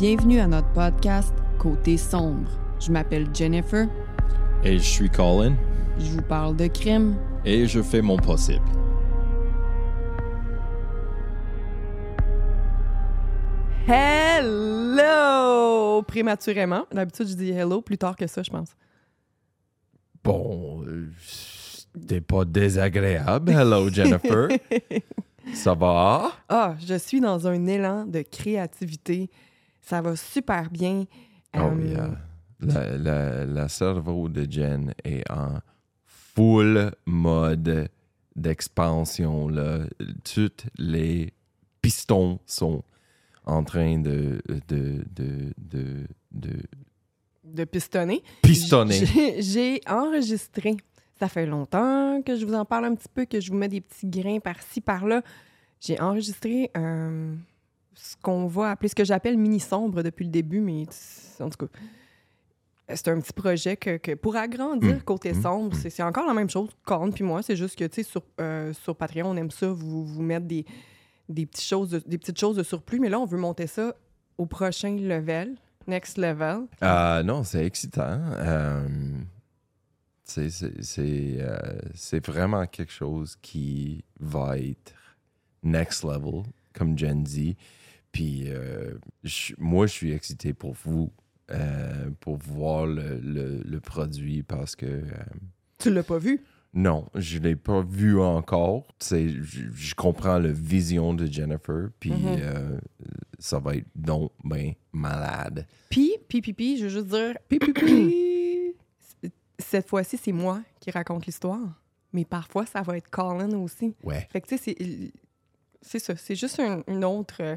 Bienvenue à notre podcast Côté sombre. Je m'appelle Jennifer. Et je suis Colin. Je vous parle de crime. Et je fais mon possible. Hello! Prématurément. D'habitude, je dis hello plus tard que ça, je pense. Bon, euh, t'es pas désagréable. Hello, Jennifer. Ça va? Ah, je suis dans un élan de créativité. Ça va super bien. Oh, Euh, yeah. La, la, la cerveau de Jen est en full mode d'expansion. là. Tous les pistons sont en train de, de, de, de, de de pistonner. pistonner. J'ai- enregistré. Ça fait longtemps que je vous en parle un petit peu, que je vous mets des petits grains par-ci, par-là. J'ai enregistré euh, ce qu'on va appeler, ce que j'appelle mini-sombre depuis le début, mais en tout cas, c'est un petit projet que, que pour agrandir Mm. côté Mm. sombre, c'est c'est encore la même chose, Corne puis moi. C'est juste que, tu sais, sur, euh, sur Patreon, on aime ça, vous, vous mettre des, des, petites choses de, des petites choses de surplus, mais là, on veut monter ça au prochain level, next level. Euh, non, c'est excitant. Euh, euh, c'est vraiment quelque chose qui va être next level, comme Gen Z. Puis euh, je- moi, je suis excité pour vous, euh, pour voir le, le- le produit parce que euh, Tu l'as pas vu? non, je ne l'ai pas vu encore. Je, je comprends la vision de Jennifer, puis Mhm. euh, ça va être donc ben malade. Puis, puis, puis, puis, je veux juste dire, puis, puis, puis, cette fois-ci, c'est moi qui raconte l'histoire. Mais parfois, ça va être Colin aussi. Ouais. Fait que, tu sais, c'est- c'est ça. C'est juste un- une autre euh,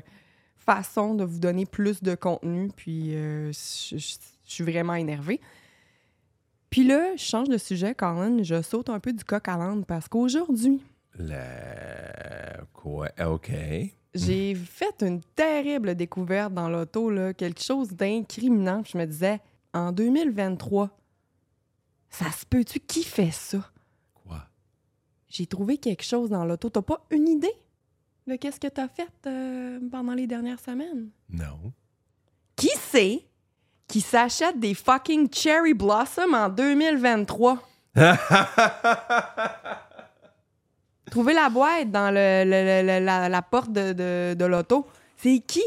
façon de vous donner plus de contenu. Puis, euh, je je- je suis vraiment énervée. Puis là, je change de sujet, Colin. Je saute un peu du coq à l'âne parce qu'aujourd'hui, Le... Quoi? OK. j'ai fait une terrible découverte dans l'auto, là, quelque chose d'incriminant. Je me disais, en 2023, ça se peut-tu? Qui fait ça? Quoi? J'ai trouvé quelque chose dans l'auto. T'as pas une idée? De qu'est-ce que t'as fait euh, pendant les dernières semaines? Non. Qui c'est qui s'achète des fucking cherry blossom en 2023? Trouver la boîte dans le, le- le- la, la porte de, de- de l'auto. C'est qui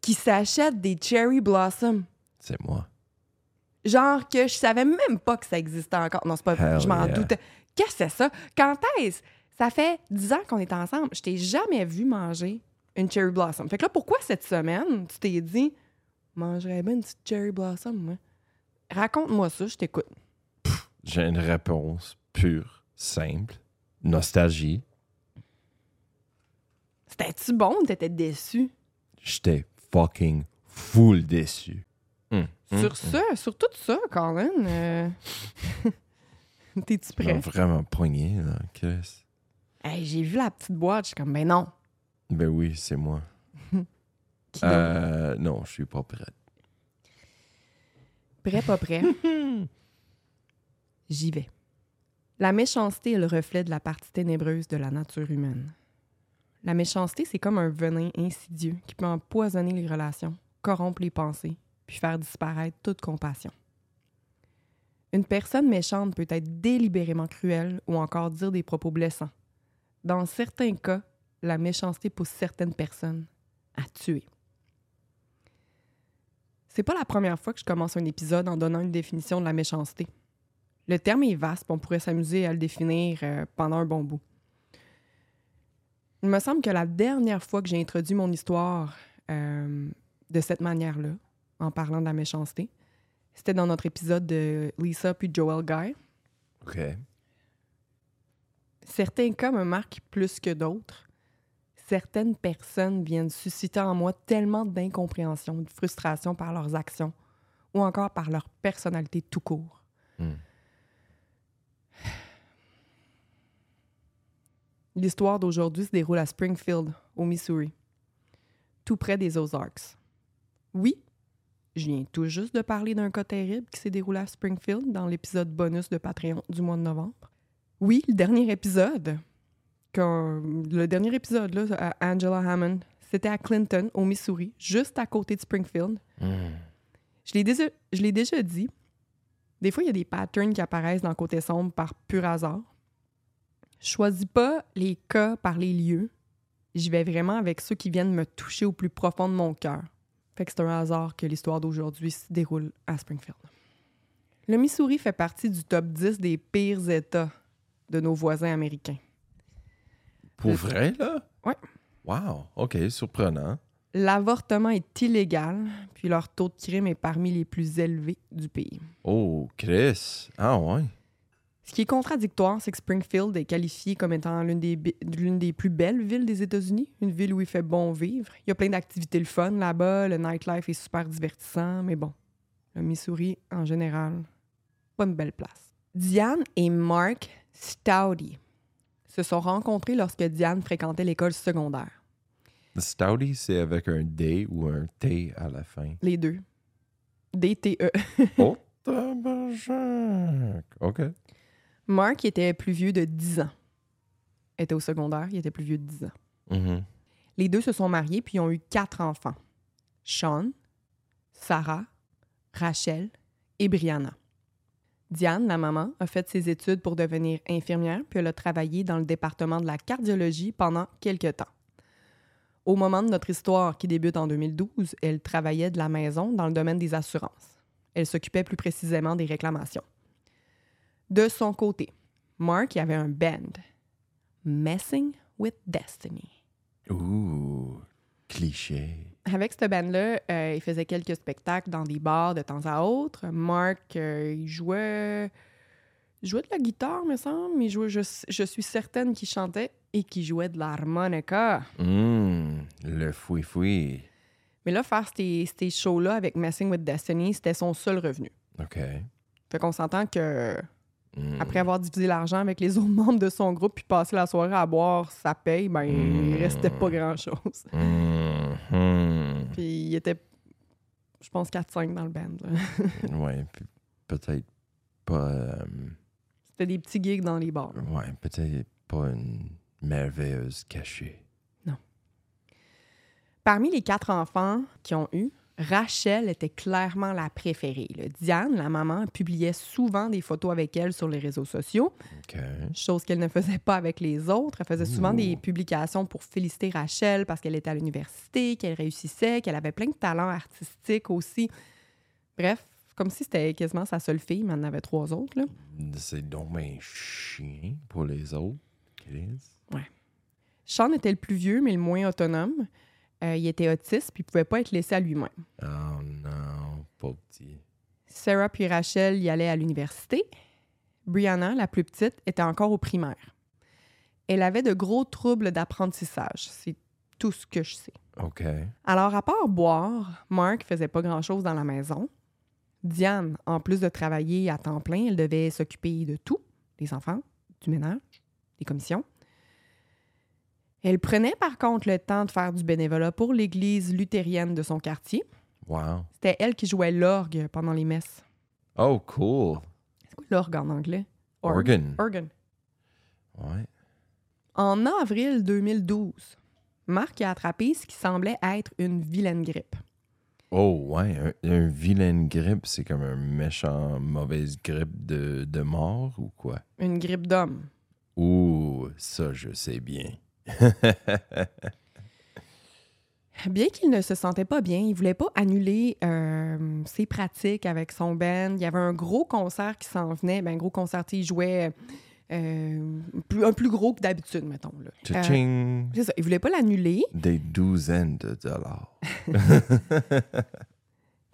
qui s'achète des cherry blossom? C'est moi. Genre que je savais même pas que ça existait encore. Non, c'est pas vrai. Hell Je m'en yeah. doutais. Qu'est-ce que c'est ça? Quand est-ce? Ça fait 10 ans qu'on est ensemble. Je t'ai jamais vu manger une cherry blossom. Fait que là, pourquoi cette semaine, tu t'es dit, mangerais bien une petite cherry blossom, moi? Raconte-moi ça, je t'écoute. J'ai une réponse pure, simple. Nostalgie. C'était-tu bon ou t'étais déçu? J'étais fucking full déçu. Hum, hum, sur hum. ça, sur tout ça, Colin, euh, t'es-tu prêt? vraiment poigné, là, Chris. Hey, j'ai vu la petite boîte, je suis comme, ben non. Ben oui, c'est moi. Euh, non, je suis pas prête. Prêt, pas prêt? J'y vais. La méchanceté est le reflet de la partie ténébreuse de la nature humaine. La méchanceté, c'est comme un venin insidieux qui peut empoisonner les relations, corrompre les pensées, puis faire disparaître toute compassion. Une personne méchante peut être délibérément cruelle ou encore dire des propos blessants. Dans certains cas, la méchanceté pousse certaines personnes à tuer. C'est pas la première fois que je commence un épisode en donnant une définition de la méchanceté. Le terme est vaste, on pourrait s'amuser à le définir euh, pendant un bon bout. Il me semble que la dernière fois que j'ai introduit mon histoire euh, de cette manière-là, en parlant de la méchanceté, c'était dans notre épisode de Lisa puis Joel Guy. OK. Certains cas me marquent plus que d'autres. Certaines personnes viennent susciter en moi tellement d'incompréhension, de frustration par leurs actions ou encore par leur personnalité tout court. Hmm. L'histoire d'aujourd'hui se déroule à Springfield, au Missouri, tout près des Ozarks. Oui, je viens tout juste de parler d'un cas terrible qui s'est déroulé à Springfield dans l'épisode bonus de Patreon du mois de novembre. Oui, le dernier épisode, quand, le dernier épisode là, à Angela Hammond, c'était à Clinton, au Missouri, juste à côté de Springfield. Hmm. Je l'ai déjà, je l'ai déjà dit. Des fois, il y a des patterns qui apparaissent dans le côté sombre par pur hasard. Je choisis pas les cas par les lieux. J'y vais vraiment avec ceux qui viennent me toucher au plus profond de mon cœur. Fait que c'est un hasard que l'histoire d'aujourd'hui se déroule à Springfield. Le Missouri fait partie du top 10 des pires États de nos voisins américains. Pour vrai, là? Ouais. Wow. OK, surprenant. L'avortement est illégal, puis leur taux de crime est parmi les plus élevés du pays. Oh, Chris. Ah, ouais. Ce qui est contradictoire, c'est que Springfield est qualifié comme étant l'une des, l'une des plus belles villes des États-Unis, une ville où il fait bon vivre. Il y a plein d'activités le fun là-bas, le nightlife est super divertissant, mais bon, le Missouri, en général, pas une belle place. Diane et Mark Stoudy se sont rencontrés lorsque Diane fréquentait l'école secondaire. Le Stouty, c'est avec un D ou un T à la fin? Les deux. DTE. oh. OK. Mark était plus vieux de 10 ans. était au secondaire, il était plus vieux de 10 ans. Mhm. Les deux se sont mariés puis ont eu quatre enfants. Sean, Sarah, Rachel et Brianna. Diane, la maman, a fait ses études pour devenir infirmière puis elle a travaillé dans le département de la cardiologie pendant quelques temps. Au moment de notre histoire qui débute en 2012, elle travaillait de la maison dans le domaine des assurances. Elle s'occupait plus précisément des réclamations. De son côté, Mark y avait un band, Messing with Destiny. Ouh, cliché. Avec cette band-là, euh, il faisait quelques spectacles dans des bars de temps à autre. Mark, euh, il jouait... il jouait de la guitare, me semble, mais jouait, je, je suis certaine qu'il chantait et qu'il jouait de l'harmonica. Hum, le foui-foui. Mais là, faire ces, ces shows-là avec Messing with Destiny, c'était son seul revenu. OK. Fait qu'on s'entend que Hum. après avoir divisé l'argent avec les autres membres de son groupe puis passé la soirée à boire sa paye, ben, il restait pas grand-chose. Mhm. Puis il était, je pense, 4-5 dans le band. puis peut-être pas. euh, C'était des petits gigs dans les bars. ouais, peut-être pas une merveilleuse cachée. Parmi les quatre enfants qu'ils ont eus, Rachel était clairement la préférée. là. Diane, la maman, publiait souvent des photos avec elle sur les réseaux sociaux, chose qu'elle ne faisait pas avec les autres. Elle faisait souvent des publications pour féliciter Rachel parce qu'elle était à l'université, qu'elle réussissait, qu'elle avait plein de talents artistiques aussi. Bref, comme si c'était quasiment sa seule fille, mais elle en avait trois autres. C'est donc bien chien pour les autres, Chris. Sean était le plus vieux, mais le moins autonome. Euh, il était autiste, puis il pouvait pas être laissé à lui-même. Oh non, pas petit. Sarah puis Rachel y allaient à l'université. Brianna, la plus petite, était encore au primaire. Elle avait de gros troubles d'apprentissage. C'est tout ce que je sais. OK. Alors, à part boire, Mark faisait pas grand-chose dans la maison. Diane, en plus de travailler à temps plein, elle devait s'occuper de tout, des enfants, du ménage, des commissions. Elle prenait par contre le temps de faire du bénévolat pour l'église luthérienne de son quartier. Wow. C'était elle qui jouait l'orgue pendant les messes. Oh, cool. C'est quoi l'orgue en anglais? Org. Organ. Organ. Ouais. En avril 2012, Marc a attrapé ce qui semblait être une vilaine grippe. Oh, ouais. Un, un vilaine grippe, c'est comme un méchant, mauvaise grippe de, de mort ou quoi? Une grippe d'homme. Ouh, ça, je sais bien. Bien qu'il ne se sentait pas bien, il voulait pas annuler euh, ses pratiques avec son band. Il y avait un gros concert qui s'en venait. Ben, un gros concert, il jouait euh, plus- un plus gros que d'habitude, mettons. Là. Euh, c'est ça, il voulait pas l'annuler. Des douzaines de dollars.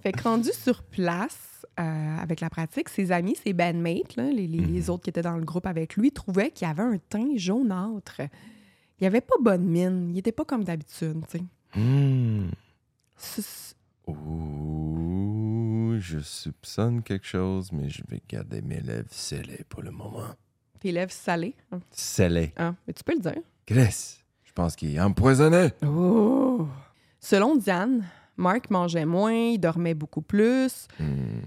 Fait que rendu sur place avec la pratique, ses amis, ses bandmates, là, les, les- les autres qui étaient dans le groupe avec lui, trouvaient qu'il avait un teint jaunâtre. Il avait pas bonne mine. Il était pas comme d'habitude, tu sais. Hmm. Ouh, je soupçonne quelque chose, mais je vais garder mes lèvres scellées pour le moment. Tes lèvres salées. hein? Scellées. Ah, mais tu peux le dire. Chris, je pense qu'il est empoisonné. Oh! Selon Diane, Mark mangeait moins, il dormait beaucoup plus. Hmm.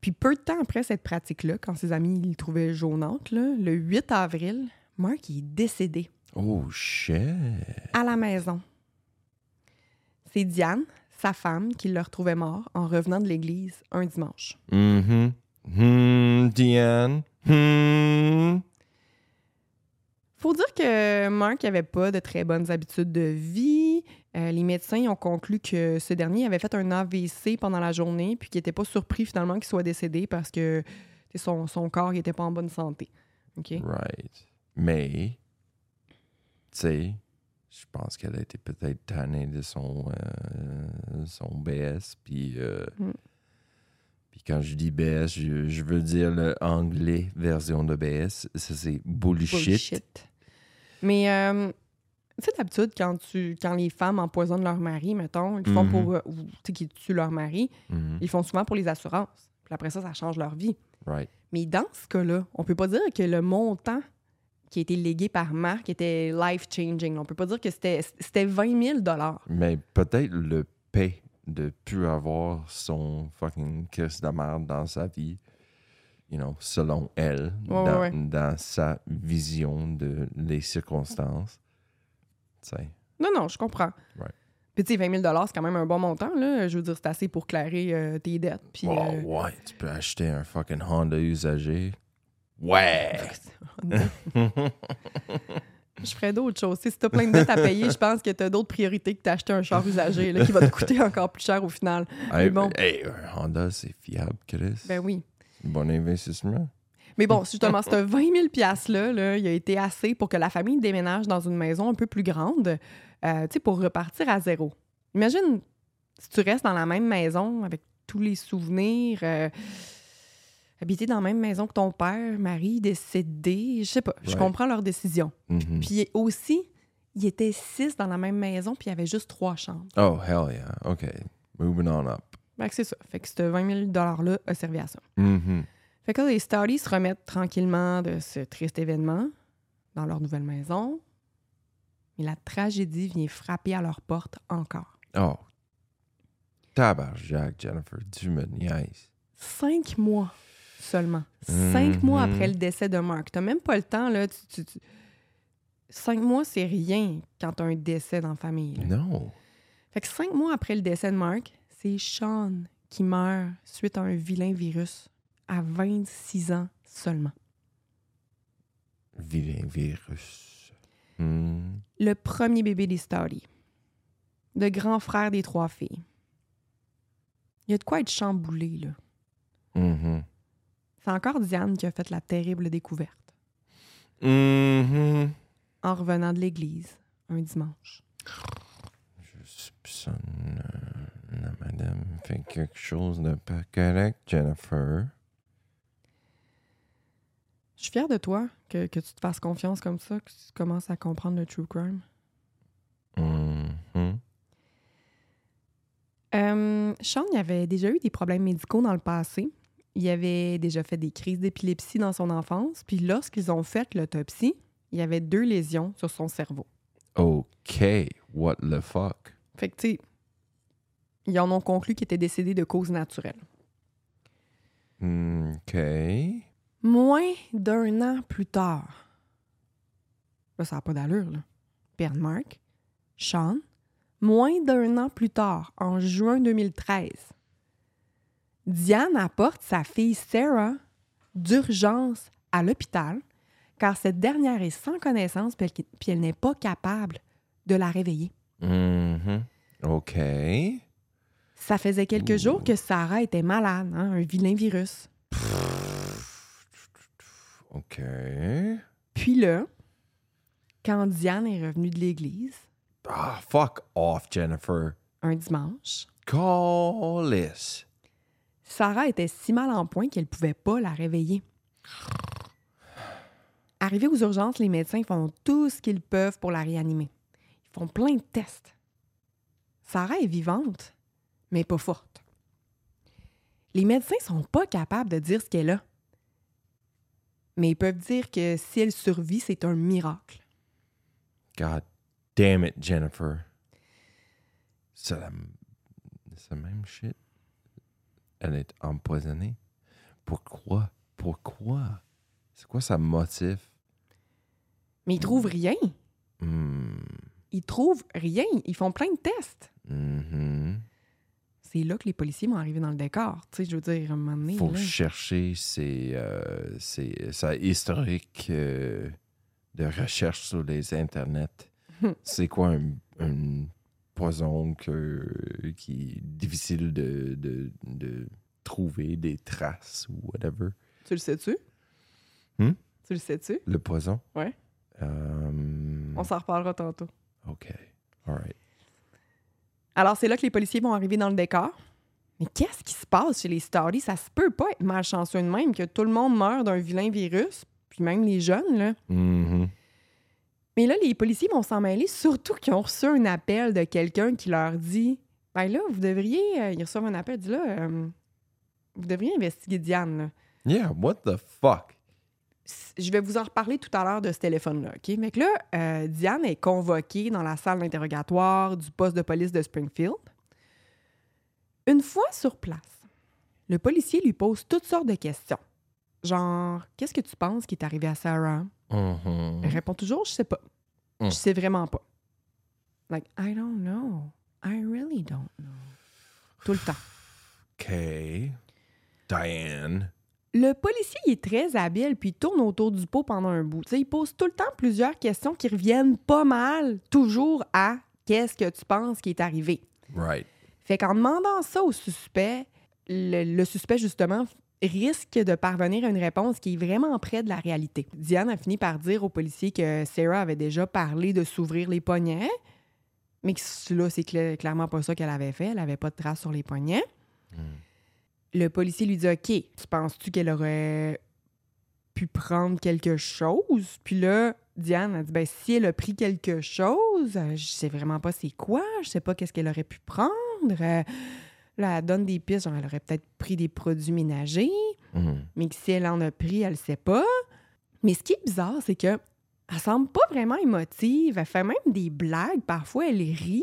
Puis peu de temps après cette pratique-là, quand ses amis le trouvaient jaunâtre, là, le 8 avril, Mark est décédé Oh, shit. à la maison. C'est Diane, sa femme, qui le retrouvait mort en revenant de l'église un dimanche. Mhm. Hmm, Diane. Hmm. Faut dire que Mark n'avait pas de très bonnes habitudes de vie. Euh, les médecins ont conclu que ce dernier avait fait un AVC pendant la journée, puis qu'il n'était pas surpris finalement qu'il soit décédé parce que son, son corps n'était pas en bonne santé. OK? Right. Mais, sais, je pense qu'elle a été peut-être tannée de son, euh, son BS. Puis, euh, Mm. puis quand je dis BS, je, je veux dire le anglais version de BS. Ça, c'est bullshit. Bullshit. Mais, euh, tu sais, d'habitude, quand, tu, quand les femmes empoisonnent leur mari, mettons, ils font Mhm. pour. euh, ou, tu sais, qu'ils tuent leur mari, Mhm. ils font souvent pour les assurances. Puis après ça, ça change leur vie. Right. Mais dans ce cas-là, on peut pas dire que le montant qui a été légué par Marc était life-changing. On peut pas dire que c'était c'était 20 000 Mais peut-être le paix de plus avoir son fucking kiss de merde dans sa vie, you know, selon elle, Ouais, dans, ouais, ouais. dans sa vision de les circonstances. Non, non, je comprends. Ouais. Puis tu sais, 20 000 c'est quand même un bon montant. Là. Je veux dire, c'est assez pour clairer euh, tes dettes. Puis, Oh, euh, ouais, tu peux acheter un fucking Honda usagé. Ouais! je ferais d'autres choses. Si t'as plein de dettes à payer, je pense que t'as d'autres priorités que t'acheter un char usagé là, qui va te coûter encore plus cher au final. hey, bon. hey, un Honda, c'est fiable, Chris. Ben oui. Bon investissement. Mais bon, justement, ce 20 000 $-là, là, il a été assez pour que la famille déménage dans une maison un peu plus grande, euh, tu sais, pour repartir à zéro. Imagine si tu restes dans la même maison avec tous les souvenirs, euh, habiter dans la même maison que ton père, mari décédé, je sais pas, je comprends leur décision. Mhm. Puis aussi, il était six dans la même maison, puis il y avait juste trois chambres. Oh, hell yeah. OK. Moving on up. Fait que c'est ça. Fait que ce 20 000 $-là a servi à ça. Mhm. Fait que là, les se remettent tranquillement de ce triste événement dans leur nouvelle maison. Mais la tragédie vient frapper à leur porte encore. Oh. Tabarjac, Jennifer, tu me niaises. Cinq mois seulement. Cinq Mhm. mois après le décès de Mark. T'as même pas le temps, là. tu- tu- tu- Cinq mois, c'est rien quand t'as un décès dans la famille. là. Non. Fait que cinq mois après le décès de Mark, c'est Sean qui meurt suite à un vilain virus à 26 ans seulement. Vilain virus. Hmm. le premier bébé des Stardys, le grand frère des trois filles. Il y a de quoi être chamboulé, là. Mhm. C'est encore Diane qui a fait la terrible découverte Mhm. en revenant de l'église un dimanche. Euh, la madame fait quelque chose de pas correct, Jennifer. Je suis fière de toi que, que tu te fasses confiance comme ça, que tu commences à comprendre le true crime. Mhm. Euh, Sean il avait déjà eu des problèmes médicaux dans le passé. Il avait déjà fait des crises d'épilepsie dans son enfance. Puis lorsqu'ils ont fait l'autopsie, il y avait deux lésions sur son cerveau. OK. What the fuck? Fait que, tu sais, ils en ont conclu qu'il était décédé de cause naturelle. OK. Moins d'un an plus tard, là, ça n'a pas d'allure, là. Père de Mark, Sean, moins d'un an plus tard, en juin 2013, Diane apporte sa fille Sarah d'urgence à l'hôpital car cette dernière est sans connaissance puis elle, puis elle n'est pas capable de la réveiller. Mhm. OK. Ça faisait quelques jours que Sarah était malade, hein, un vilain virus. OK. Puis là, quand Diane est revenue de l'église, Ah, fuck off, Jennifer. un dimanche, Callis. Sarah était si mal en point qu'elle pouvait pas la réveiller. Arrivée aux urgences, les médecins font tout ce qu'ils peuvent pour la réanimer. Ils font plein de tests. Sarah est vivante, mais pas forte. Les médecins sont pas capables de dire ce qu'elle a. Mais ils peuvent dire que si elle survit, c'est un miracle. God damn it, Jennifer. C'est la, c'est la même shit. Elle est empoisonnée. Pourquoi? Pourquoi? C'est quoi sa motif? Mais ils trouvent rien. Hmm. Ils trouvent rien. Ils font plein de tests. Mhm. C'est là que les policiers vont arriver dans le décor. Tu sais, je veux dire, à un moment donné, Faut là. chercher ses, euh, ses- sa historique euh, de recherche sur les internets. C'est quoi un, un poison que, qui est difficile de, de, de trouver des traces ou whatever? Tu le sais-tu? Hmm? Tu le sais-tu? Le poison? Ouais. Euh, On s'en reparlera tantôt. OK. All right. Alors, c'est là que les policiers vont arriver dans le décor. Mais qu'est-ce qui se passe chez les Stardys? Ça se peut pas être malchanceux de même que tout le monde meurt d'un vilain virus, puis même les jeunes, là. Mhm. Mais là, les policiers vont s'en mêler, surtout qu'ils ont reçu un appel de quelqu'un qui leur dit Ben là, vous devriez. euh, ils reçoivent un appel, dit là, euh, vous devriez investiguer Diane, là. Yeah, what the fuck? je vais vous en reparler tout à l'heure de ce téléphone-là, OK? Mais que là, euh, Diane est convoquée dans la salle d'interrogatoire du poste de police de Springfield. Une fois sur place, le policier lui pose toutes sortes de questions. Genre, qu'est-ce que tu penses qui est arrivé à Sarah? Mhm. Elle répond toujours, je sais pas. Mm. Je sais vraiment pas. Like, I don't know. I really don't know. Tout le temps. OK. Diane. Le policier il est très habile, puis il tourne autour du pot pendant un bout. Tu sais, il pose tout le temps plusieurs questions qui reviennent pas mal, toujours à qu'est-ce que tu penses qui est arrivé. Right. Fait qu'en demandant ça au suspect, le, le suspect, justement, risque de parvenir à une réponse qui est vraiment près de la réalité. Diane a fini par dire au policier que Sarah avait déjà parlé de s'ouvrir les poignets, mais que là, c'est cla- clairement pas ça qu'elle avait fait. Elle n'avait pas de traces sur les poignets. Le policier lui dit OK, tu penses-tu qu'elle aurait pu prendre quelque chose? Puis là, Diane a dit ben si elle a pris quelque chose, euh, je sais vraiment pas c'est quoi, je sais pas qu'est-ce qu'elle aurait pu prendre. Euh, Là, elle donne des pistes, genre elle aurait peut-être pris des produits ménagers, Mhm. mais que si elle en a pris, elle le sait pas. Mais ce qui est bizarre, c'est que elle semble pas vraiment émotive. Elle fait même des blagues. Parfois, elle rit.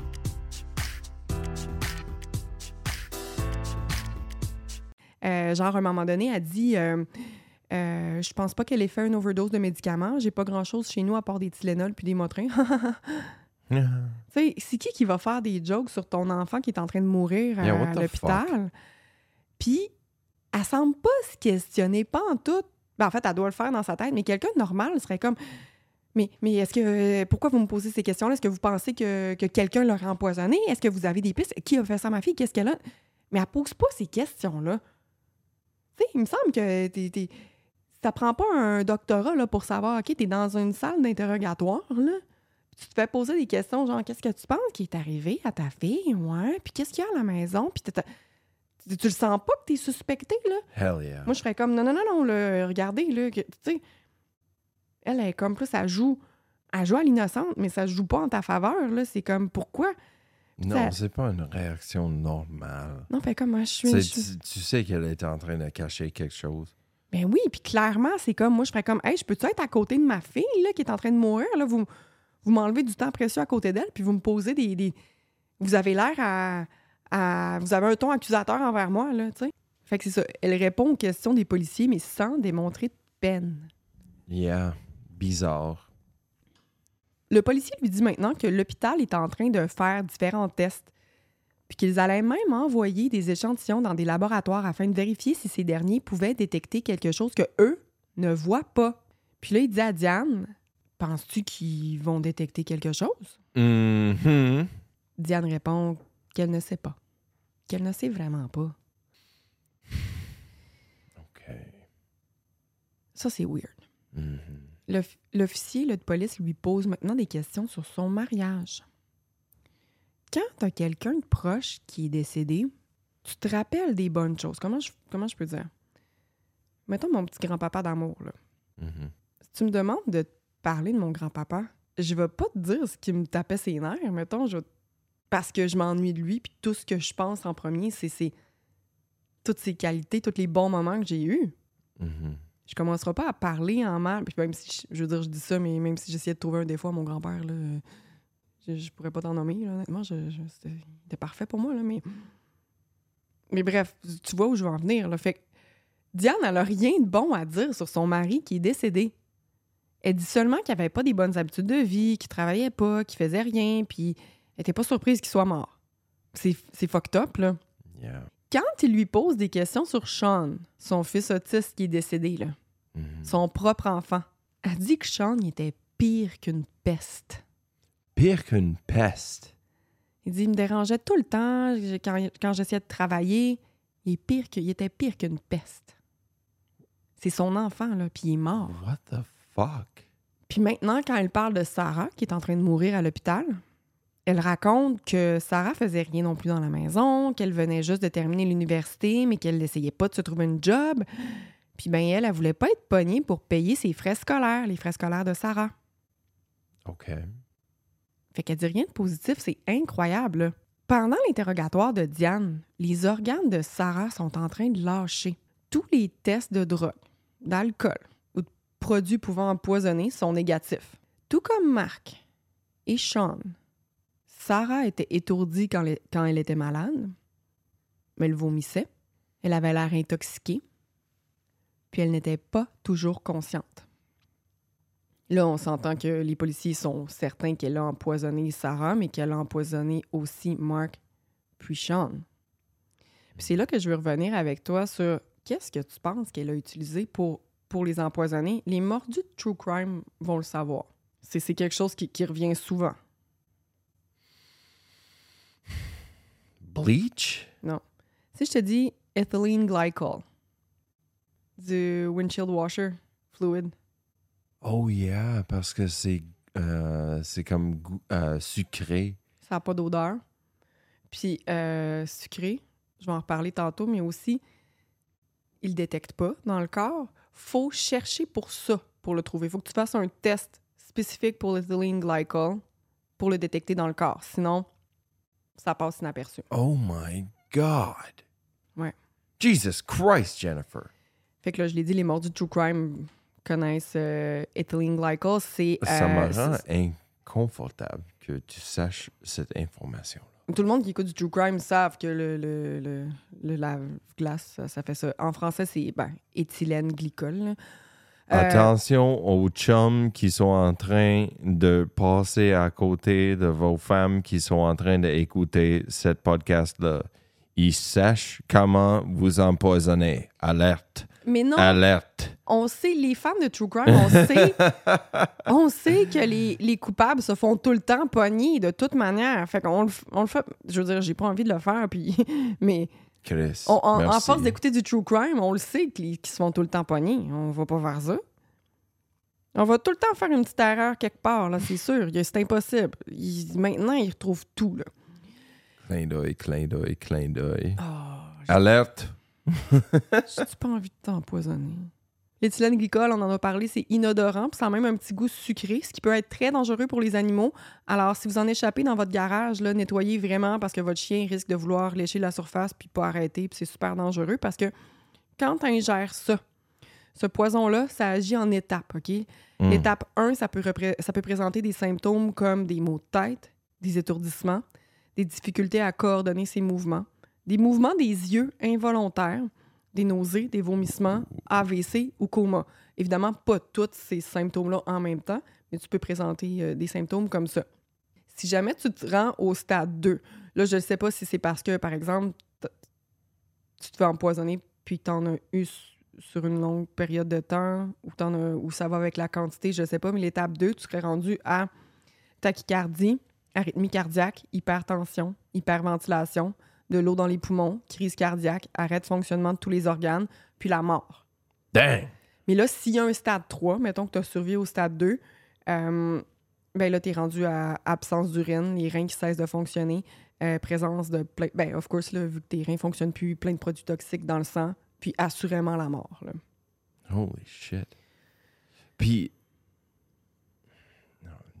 Euh, genre, à un moment donné, elle dit euh, Euh, Je pense pas qu'elle ait fait une overdose de médicaments. J'ai pas grand-chose chez nous à part des Tylenol puis des Motrins. tu sais, c'est qui qui va faire des jokes sur ton enfant qui est en train de mourir à Yeah, l'hôpital? Puis, elle semble pas se questionner, pas en tout. Ben, en fait, elle doit le faire dans sa tête, mais quelqu'un de normal serait comme. Mais, mais est-ce que. Pourquoi vous me posez ces questions-là? Est-ce que vous pensez que, que quelqu'un l'aurait empoisonné? Est-ce que vous avez des pistes? Qui a fait ça à ma fille? Qu'est-ce qu'elle a? Mais elle pose pas ces questions-là. Tu sais, il me semble que t'es. t'es- ça prend pas un doctorat là, pour savoir, OK, t'es dans une salle d'interrogatoire, là. Tu te fais poser des questions, genre, qu'est-ce que tu penses qui est arrivé à ta fille? Ouais. Puis qu'est-ce qu'il y a à la maison? Puis Tu, tu le sens pas que t'es suspecté, là? Hell yeah. Moi, je serais comme, non, non, non, non, là, regardez, là, tu sais. Elle elle est comme plus, elle joue, elle joue à l'innocente, mais ça joue pas en ta faveur, là. C'est comme, pourquoi? Non, ça- c'est pas une réaction normale. Non, fait comme, moi, je suis. Tu, tu sais qu'elle était en train de cacher quelque chose. Ben oui, puis clairement, c'est comme, moi, je ferais comme, hey, je peux-tu être à côté de ma fille, là, qui est en train de mourir, là? Vous, vous m'enlevez du temps précieux à côté d'elle, puis vous me posez des. des- Vous avez l'air à, à- Vous avez un ton accusateur envers moi, là, tu sais. Fait que c'est ça. Elle répond aux questions des policiers, mais sans démontrer de peine. Yeah, bizarre. Le policier lui dit maintenant que l'hôpital est en train de faire différents tests, puis qu'ils allaient même envoyer des échantillons dans des laboratoires afin de vérifier si ces derniers pouvaient détecter quelque chose que eux ne voient pas. Puis là, il dit à Diane Penses-tu qu'ils vont détecter quelque chose? Mhm. Diane répond qu'elle ne sait pas. Qu'elle ne sait vraiment pas. OK. Ça, c'est weird. Mhm. L'off- L'officier de police lui pose maintenant des questions sur son mariage. Quand tu as quelqu'un de proche qui est décédé, tu te rappelles des bonnes choses. Comment je, comment je peux dire? Mettons mon petit grand-papa d'amour. là. Mhm. Si tu me demandes de te parler de mon grand-papa, je vais pas te dire ce qui me tapait ses nerfs, mettons, je parce que je m'ennuie de lui, puis tout ce que je pense en premier, c'est toutes ses qualités, tous les bons moments que j'ai eus Mhm. Je commencerai pas à parler en mal. Puis même si, je, je veux dire, je dis ça, mais même si j'essayais de trouver un défaut à mon grand-père, là, je, je pourrais pas t'en nommer, là, honnêtement. Je, c'était, il était parfait pour moi, là, mais... Mais bref, tu vois où je veux en venir, là. Fait que Diane, elle a rien de bon à dire sur son mari qui est décédé. Elle dit seulement qu'il avait pas des bonnes habitudes de vie, qu'il travaillait pas, qu'il faisait rien, puis elle était pas surprise qu'il soit mort. C'est, c'est fucked up, là. Yeah. Quand il lui pose des questions sur Sean, son fils autiste qui est décédé, là, Mhm. son propre enfant. Elle dit que Sean il était pire qu'une peste. Pire qu'une peste. Il dit il me dérangeait tout le temps quand, quand j'essayais de travailler. Il, est pire que, il était pire qu'une peste. C'est son enfant, là, puis il est mort. What the fuck? Puis maintenant, quand elle parle de Sarah, qui est en train de mourir à l'hôpital, elle raconte que Sarah faisait rien non plus dans la maison, qu'elle venait juste de terminer l'université, mais qu'elle n'essayait pas de se trouver une job. Puis ben elle, elle voulait pas être pognée pour payer ses frais scolaires, les frais scolaires de Sarah. OK. Fait qu'elle dit rien de positif, c'est incroyable. là. Pendant l'interrogatoire de Diane, les organes de Sarah sont en train de lâcher. Tous les tests de drogue, d'alcool ou de produits pouvant empoisonner sont négatifs. Tout comme Marc et Sean. Sarah était étourdie quand, elle- quand elle était malade, mais elle vomissait. Elle avait l'air intoxiquée, puis elle n'était pas toujours consciente. Là, on s'entend que les policiers sont certains qu'elle a empoisonné Sarah, mais qu'elle a empoisonné aussi Mark puis Sean. Puis c'est là que je veux revenir avec toi sur qu'est-ce que tu penses qu'elle a utilisé pour, pour les empoisonner. Les mordus de True Crime vont le savoir. C'est c'est quelque chose qui, qui revient souvent. Bleach? Si je te dis ethylene glycol, du windshield washer fluid, Oh yeah, parce que c'est euh, c'est comme goût- euh, sucré. ça n'a pas d'odeur. Puis euh, sucré, je vais en reparler tantôt, mais aussi, il ne détecte pas dans le corps. faut chercher pour ça, pour le trouver. Il faut que tu fasses un test spécifique pour l'ethylene glycol pour le détecter dans le corps. Sinon, ça passe inaperçu. Oh my God! Ouais. Jesus Christ, Jennifer! Fait que là, je l'ai dit, les mordus de True Crime connaissent euh, ethylene glycol. C'est, Ça me euh, rend inconfortable que tu saches cette information. Tout le monde qui écoute du True Crime savent que le, le, le, le lave-glace, ça, ça fait ça. En français, c'est ben, éthylène glycol. là. Euh, Attention aux chums qui sont en train de passer à côté de vos femmes qui sont en train d'écouter cette podcast-là. Ils sachent comment vous empoisonner. Alerte. Mais non, Alerte. on sait, les fans de True Crime, on sait, on sait que les, les coupables se font tout le temps pogner de toute manière. Fait qu'on le, on le fait. Je veux dire, j'ai pas envie de le faire, puis, mais Chris. on- en, force d'écouter du True Crime, on le sait qu'ils se font tout le temps pogner. On va pas faire ça. On va tout le temps faire une petite erreur quelque part, là, c'est sûr. C'est impossible. Maintenant, ils retrouvent tout, là. Clin d'œil, clin d'œil, clin d'œil. Ah, Alerte. J'ai pas envie de t'empoisonner? L'éthylène glycol, on en a parlé, c'est inodorant, puis ça a même un petit goût sucré, ce qui peut être très dangereux pour les animaux. Alors, si vous en échappez dans votre garage, là, nettoyez vraiment parce que votre chien risque de vouloir lécher la surface puis pas arrêter, puis c'est super dangereux parce que quand tu ingères ça, ce poison-là, ça agit en étapes, OK? Mm. L'étape 1, ça peut, repré- ça peut présenter des symptômes comme des maux de tête, des étourdissements, des difficultés à coordonner ses mouvements, des mouvements des yeux involontaires, des nausées, des vomissements, AVC ou coma. Évidemment, pas tous ces symptômes-là en même temps, mais tu peux présenter euh, des symptômes comme ça. Si jamais tu te rends au stade 2, là, je ne sais pas si c'est parce que, par exemple, tu te fais empoisonner puis tu en as eu sur une longue période de temps ou, t'en as- ou ça va avec la quantité, je ne sais pas, mais l'étape 2, tu serais rendu à tachycardie, arythmie cardiaque, hypertension, hyperventilation, de l'eau dans les poumons, crise cardiaque, arrêt de fonctionnement de tous les organes, puis la mort. Dang. Mais là, s'il y a un stade 3, mettons que tu as survécu au stade 2, euh, ben là, tu es rendu à absence d'urine, les reins qui cessent de fonctionner, euh, présence de plein. Ben, of course, là, vu que tes reins fonctionnent plus, plein de produits toxiques dans le sang, puis assurément la mort. là. Holy shit. Puis,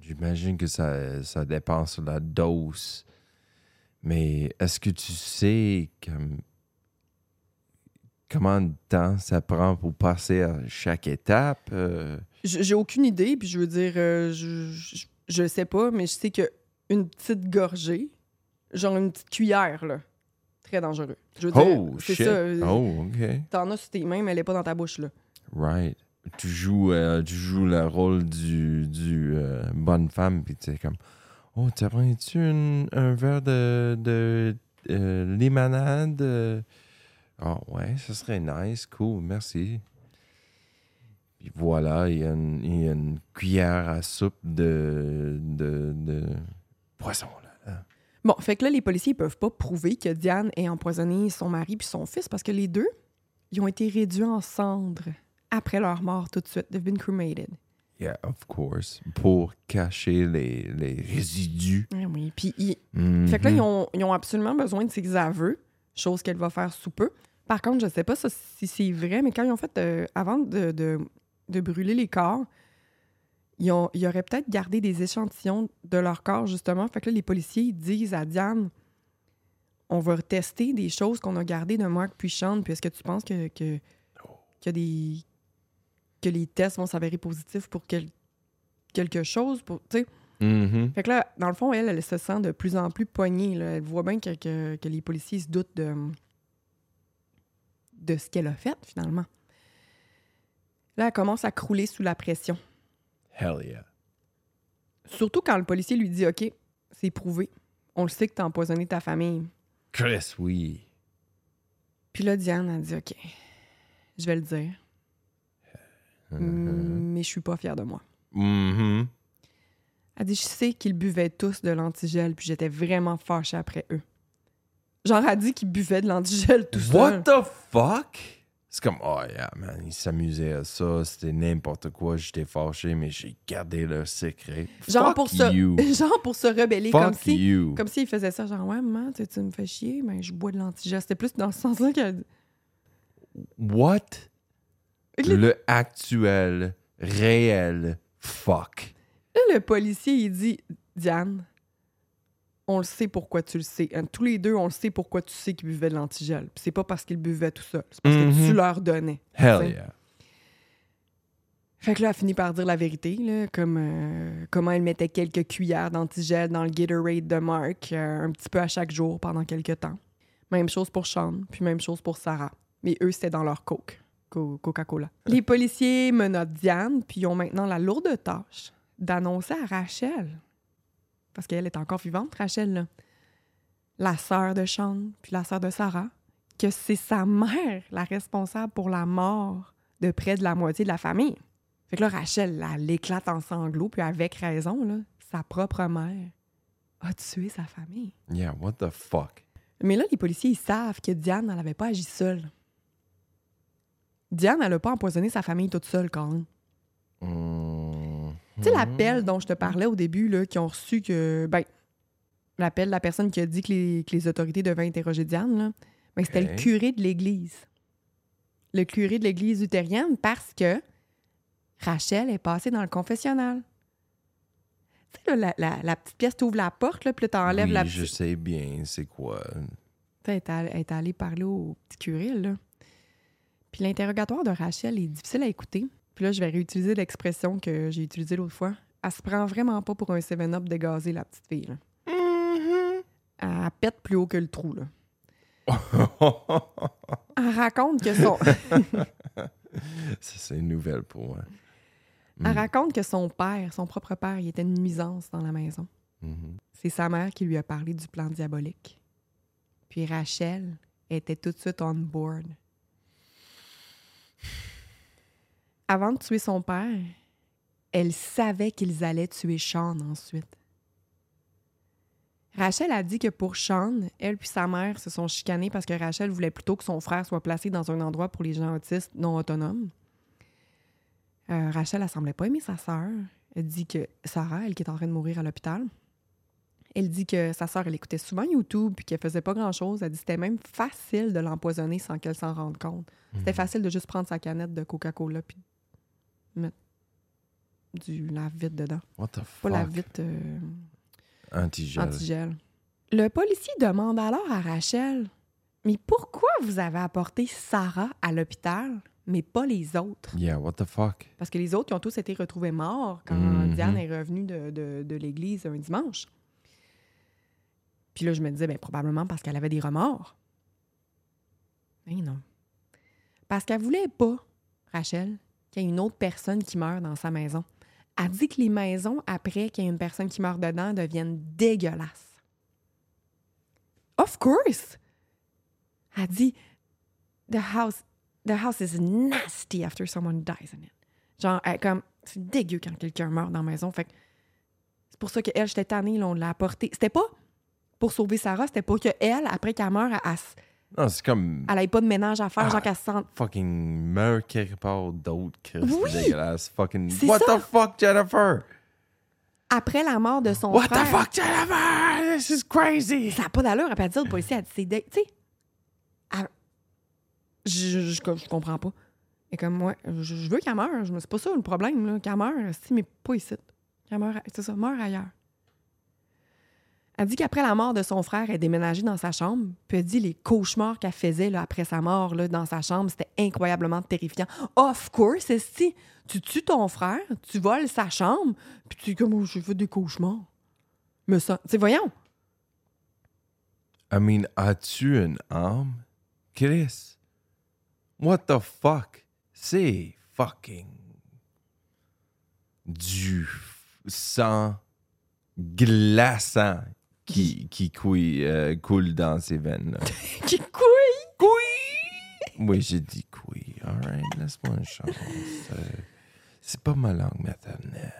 j'imagine que ça, ça dépend sur la dose. Mais est-ce que tu sais comme, combien de temps ça prend pour passer à chaque étape? euh? J'ai aucune idée, puis je veux dire, euh, je, je, je sais pas, mais je sais que une petite gorgée, genre une petite cuillère, là, très dangereux. Je veux dire, Oh, c'est shit. ça. Oh, OK. T'en as sur tes mains, mais elle est pas dans ta bouche, là. Right. Tu joues, euh, tu joues le rôle du, du bonne femme, puis tu es comme, oh, t'as pris-tu un, verre de, euh, limonade? euh? Ah ouais, ça serait nice, cool, merci. Puis voilà, il y, a une- cuillère à soupe de, poisson, là. Bon, fait que là, les policiers ils peuvent pas prouver que Diane ait empoisonné son mari puis son fils parce que les deux, ils ont été réduits en cendres après leur mort tout de suite. They've been cremated. Yeah, of course. Pour cacher les, les résidus. Ah oui. Puis, ils- fait que là, ils ont, ils ont absolument besoin de ses aveux, chose qu'elle va faire sous peu. Par contre, je sais pas ça, si c'est vrai, mais quand ils ont fait, euh, avant de, de- de brûler les corps, ils, ont, ils auraient peut-être gardé des échantillons de leur corps, justement. Fait que là, les policiers, ils disent à Diane, on va tester des choses qu'on a gardées de Mark puis Sean, puis est-ce que tu penses que, que, qu'il y a des... que les tests vont s'avérer positifs pour quel- quelque chose, pour, tu sais... Mhm. Fait que là, dans le fond, elle, elle se sent de plus en plus poignée. là. Elle voit bien que, que- que les policiers se doutent de, de ce qu'elle a fait, finalement. Là, elle commence à crouler sous la pression. Hell yeah. Surtout quand le policier lui dit OK, c'est prouvé. On le sait que t'as empoisonné ta famille. Chris, oui. Puis là, Diane a dit OK, je vais le dire, Mhm. mais je suis pas fière de moi. Mhm. Elle dit Je sais qu'ils buvaient tous de l'antigel, puis j'étais vraiment fâchée après eux. Genre, elle dit qu'ils buvaient de l'antigel tout What seul. the fuck? C'est comme, oh yeah, man, ils s'amusaient à ça, c'était n'importe quoi, j'étais fâché, mais j'ai gardé leur secret. Genre Fuck pour, se, you. genre pour se rebeller, comme si, you. comme s'il faisait ça, genre, ouais, maman, tu, tu me fais chier, mais je bois de l'antigel. C'était plus dans ce sens-là que. What? Le... Actuel, réel, fuck. Là, le policier, il dit, Diane, on le sait pourquoi tu le sais. Hein, Tous les deux, on le sait pourquoi tu sais qu'ils buvaient de l'antigel. C'est pas parce qu'ils buvaient tout seul, c'est parce que Mhm. tu leur donnais. Hell T'sais. yeah. Fait que là, elle finit par dire la vérité, là, comme euh, comment elle mettait quelques cuillères d'antigel dans le Gatorade de Mark, euh, un petit peu à chaque jour pendant quelques temps. Même chose pour Sean, puis même chose pour Sarah. Mais eux, c'était dans leur Coke, Co- Coca-Cola. Les policiers menottent Diane, puis ils ont maintenant la lourde tâche d'annoncer à Rachel, parce qu'elle est encore vivante, Rachel, là, la sœur de Sean, puis la sœur de Sarah, que c'est sa mère la responsable pour la mort de près de la moitié de la famille. Fait que là, Rachel, elle éclate en sanglots, puis avec raison, là, sa propre mère a tué sa famille. Yeah, what the fuck? Mais là, les policiers, ils savent que Diane, elle n'avait pas agi seule. Diane, elle n'a pas empoisonné sa famille toute seule, quand même. Tu sais, l'appel dont je te parlais au début, là, qui ont reçu que. Ben, l'appel de la personne qui a dit que les, que les autorités devaient interroger Diane, là. Mais c'était le curé de l'église. Le curé de l'église luthérienne parce que Rachel est passée dans le confessionnal. Tu sais, là, la, la- la petite pièce, tu ouvres la porte, là, puis là, t'enlèves oui, la je sais bien c'est quoi. Tu sais, elle est allée parler au petit curé, là. Puis l'interrogatoire de Rachel est difficile à écouter. Puis là, je vais réutiliser l'expression que j'ai utilisée l'autre fois. Elle se prend vraiment pas pour un 7-up dégazé, la petite fille, là. Elle pète plus haut que le trou, là. Elle raconte que son... Ça, c'est une nouvelle pour moi. Elle Mm. raconte que son père, son propre père, il était une nuisance dans la maison. Mhm. C'est sa mère qui lui a parlé du plan diabolique. Puis Rachel était tout de suite on board. Avant de tuer son père, elle savait qu'ils allaient tuer Sean ensuite. Rachel a dit que pour Sean, elle puis sa mère se sont chicanés parce que Rachel voulait plutôt que son frère soit placé dans un endroit pour les gens autistes non autonomes. Euh, Rachel, elle semblait pas aimer sa sœur. Elle dit que Sarah, elle qui est en train de mourir à l'hôpital, elle dit que sa sœur, elle écoutait souvent YouTube puis qu'elle faisait pas grand-chose. Elle dit que c'était même facile de l'empoisonner sans qu'elle s'en rende compte. C'était facile de juste prendre sa canette de Coca-Cola puis mettre du lave-vite dedans. What the Pas fuck? lave-vite euh, Antigel. antigel. Le policier demande alors à Rachel Mais pourquoi vous avez apporté Sarah à l'hôpital, mais pas les autres Yeah, what the fuck? Parce que les autres, ils ont tous été retrouvés morts quand Mhm. Diane est revenue de, de- de l'église un dimanche. Puis là, je me disais, ben, probablement parce qu'elle avait des remords. Mais non. Parce qu'elle voulait pas, Rachel, qu'il y ait une autre personne qui meurt dans sa maison. Elle dit que les maisons, après qu'il y ait une personne qui meurt dedans, deviennent dégueulasses. Of course! Elle dit, the house, the house is nasty after someone dies in it. Genre, elle, comme, c'est dégueu quand quelqu'un meurt dans la maison. C'est pour ça qu'elle, j'étais tannée, là, on l'a apporté. C'était pas pour sauver Sarah, c'était pour qu'elle, après qu'elle meure, elle, elle, Non, c'est comme elle ait pas de ménage à faire, Ah. genre qu'elle se sente. fucking meurt quelque part d'autre. Christ, Oui! dégueulasse. Fucking. What ça. the fuck, Jennifer? Après la mort de son What frère. the fuck, Jennifer? This is crazy. Ça n'a pas d'allure. Elle peut dire au policier, elle dit, c'est Tu sais, elle- je, je, je- je comprends pas. Et comme moi, je, je veux qu'elle meure. C'est pas ça le problème, là. Qu'elle meure, si, mais pas ici. Qu'elle meure, c'est ça, meure ailleurs. Elle dit qu'après la mort de son frère, elle déménagée dans sa chambre. Puis elle dit les cauchemars qu'elle faisait là, après sa mort là, dans sa chambre, c'était incroyablement terrifiant. Of course, si tu tues ton frère, tu voles sa chambre, puis tu es comme, oh, j'ai fait des cauchemars. Mais ça, tu voyons. I mean, as-tu une âme? Chris? What the fuck? C'est fucking du sang glaçant qui, qui couille, euh, coule dans ses veines. Qui couille! oui, j'ai dit couille. Alright, laisse-moi une chance. Euh, c'est pas ma langue maternelle.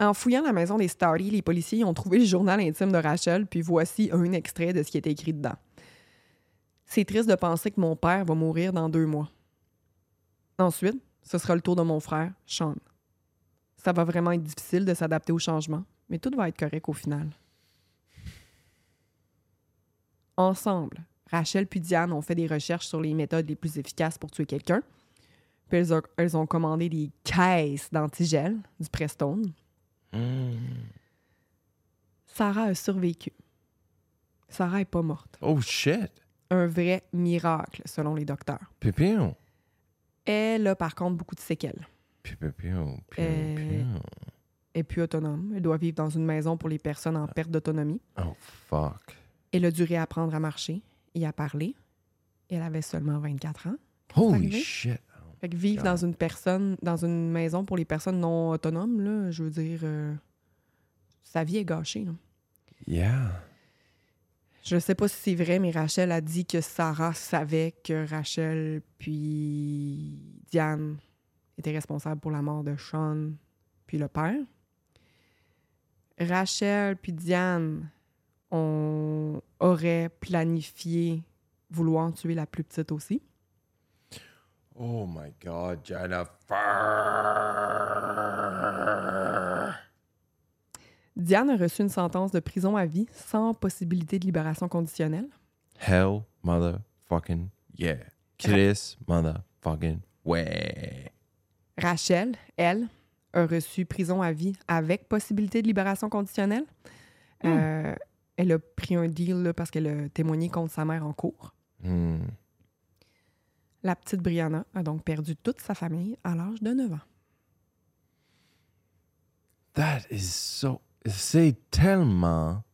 En fouillant la maison des Stardy, les policiers ont trouvé le journal intime de Rachel, puis voici un extrait de ce qui était écrit dedans. C'est triste de penser que mon père va mourir dans deux mois. Ensuite, ce sera le tour de mon frère, Sean. Ça va vraiment être difficile de s'adapter au changement, mais tout va être correct au final. Ensemble, Rachel puis Diane ont fait des recherches sur les méthodes les plus efficaces pour tuer quelqu'un. Puis elles ont, elles ont commandé des caisses d'antigel, du Prestone. Mm. Sarah a survécu. Sarah est pas morte. Oh shit! Un vrai miracle, selon les docteurs. Pipion! Elle a par contre beaucoup de séquelles. Euh, est plus autonome. Elle doit vivre dans une maison pour les personnes en perte d'autonomie. Oh fuck. Elle a dû réapprendre à marcher et à parler. Elle avait seulement 24 ans. Holy shit! Fait que vivre God. dans une personne, dans une maison pour les personnes non autonomes, là, je veux dire, euh, sa vie est gâchée. là. Yeah. Je sais pas si c'est vrai, mais Rachel a dit que Sarah savait que Rachel puis Diane étaient responsables pour la mort de Sean puis le père. Rachel puis Diane on aurait planifié vouloir tuer la plus petite aussi. Oh my god, Jennifer! Diane a reçu une sentence de prison à vie sans possibilité de libération conditionnelle. Hell motherfucking yeah. Chris motherfucking ouais. Rachel, elle, a reçu prison à vie avec possibilité de libération conditionnelle. Euh, elle a pris un deal là, parce qu'elle a témoigné contre sa mère en cours. Hmm. La petite Brianna a donc perdu toute sa famille à l'âge de 9 ans. That is so. C'est tellement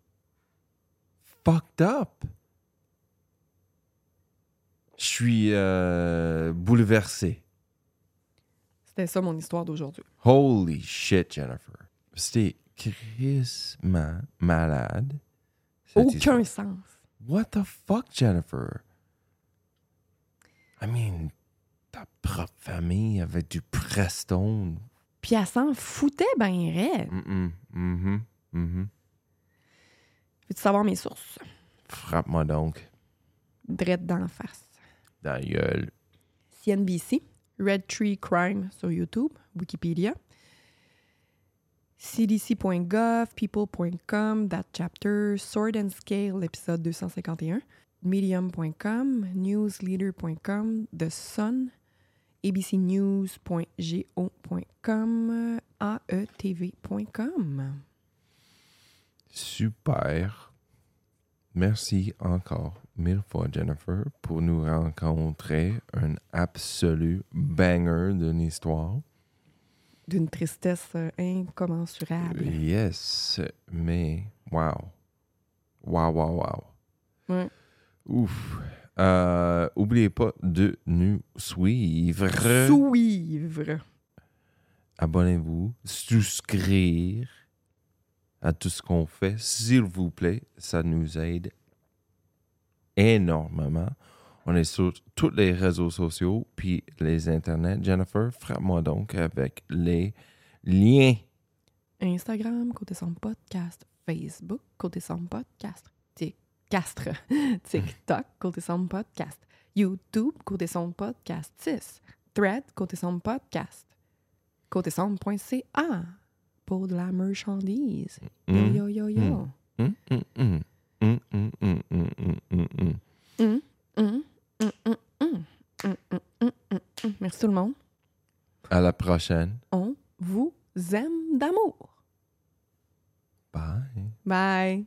fucked up. Je suis euh, bouleversé. C'était ça mon histoire d'aujourd'hui. Holy shit, Jennifer. C'était crissement malade. cette histoire. Aucun sens. What the fuck, Jennifer? I mean, ta propre famille avec du Preston. Puis elle s'en foutait ben raide. Mm-mm, mhm, mhm. Veux-tu savoir mes sources? Frappe-moi donc Drette d'en face. dans la gueule. CNBC, Red Tree Crime sur YouTube, Wikipédia, cdc.gov, people.com, That Chapter, Sword and Scale, épisode 251, medium.com, newsleader.com, The Sun, abcnews.go.com, aetv.com. Super. Merci encore mille fois, Jennifer, pour nous rencontrer un absolu banger d'une histoire. D'une tristesse euh, incommensurable. Yes, mais wow. Wow, wow, wow. Ouais. Ouf. Euh, oubliez pas de nous suivre. Suivre. Abonnez-vous, souscrire à tout ce qu'on fait, s'il vous plaît. Ça nous aide énormément. On est sur tous les réseaux sociaux, puis les internets. Jennifer, frappe-moi donc avec les liens. Instagram, côté son podcast. Facebook, côté son podcast. Castre. TikTok, côté son podcast. YouTube, côté son podcast. 6. Thread, côté son podcast. Côté son.ca pour de la marchandise. Yo, Mm. yo, yo, yo. Mm, mm, mm. Mm, mm, mm, mm, mm, mm, mm. Hum, hum, hum, hum, hum. Hum, hum, hum, hum, hum. Merci tout le monde. À la prochaine. On vous aime d'amour. Bye. Bye.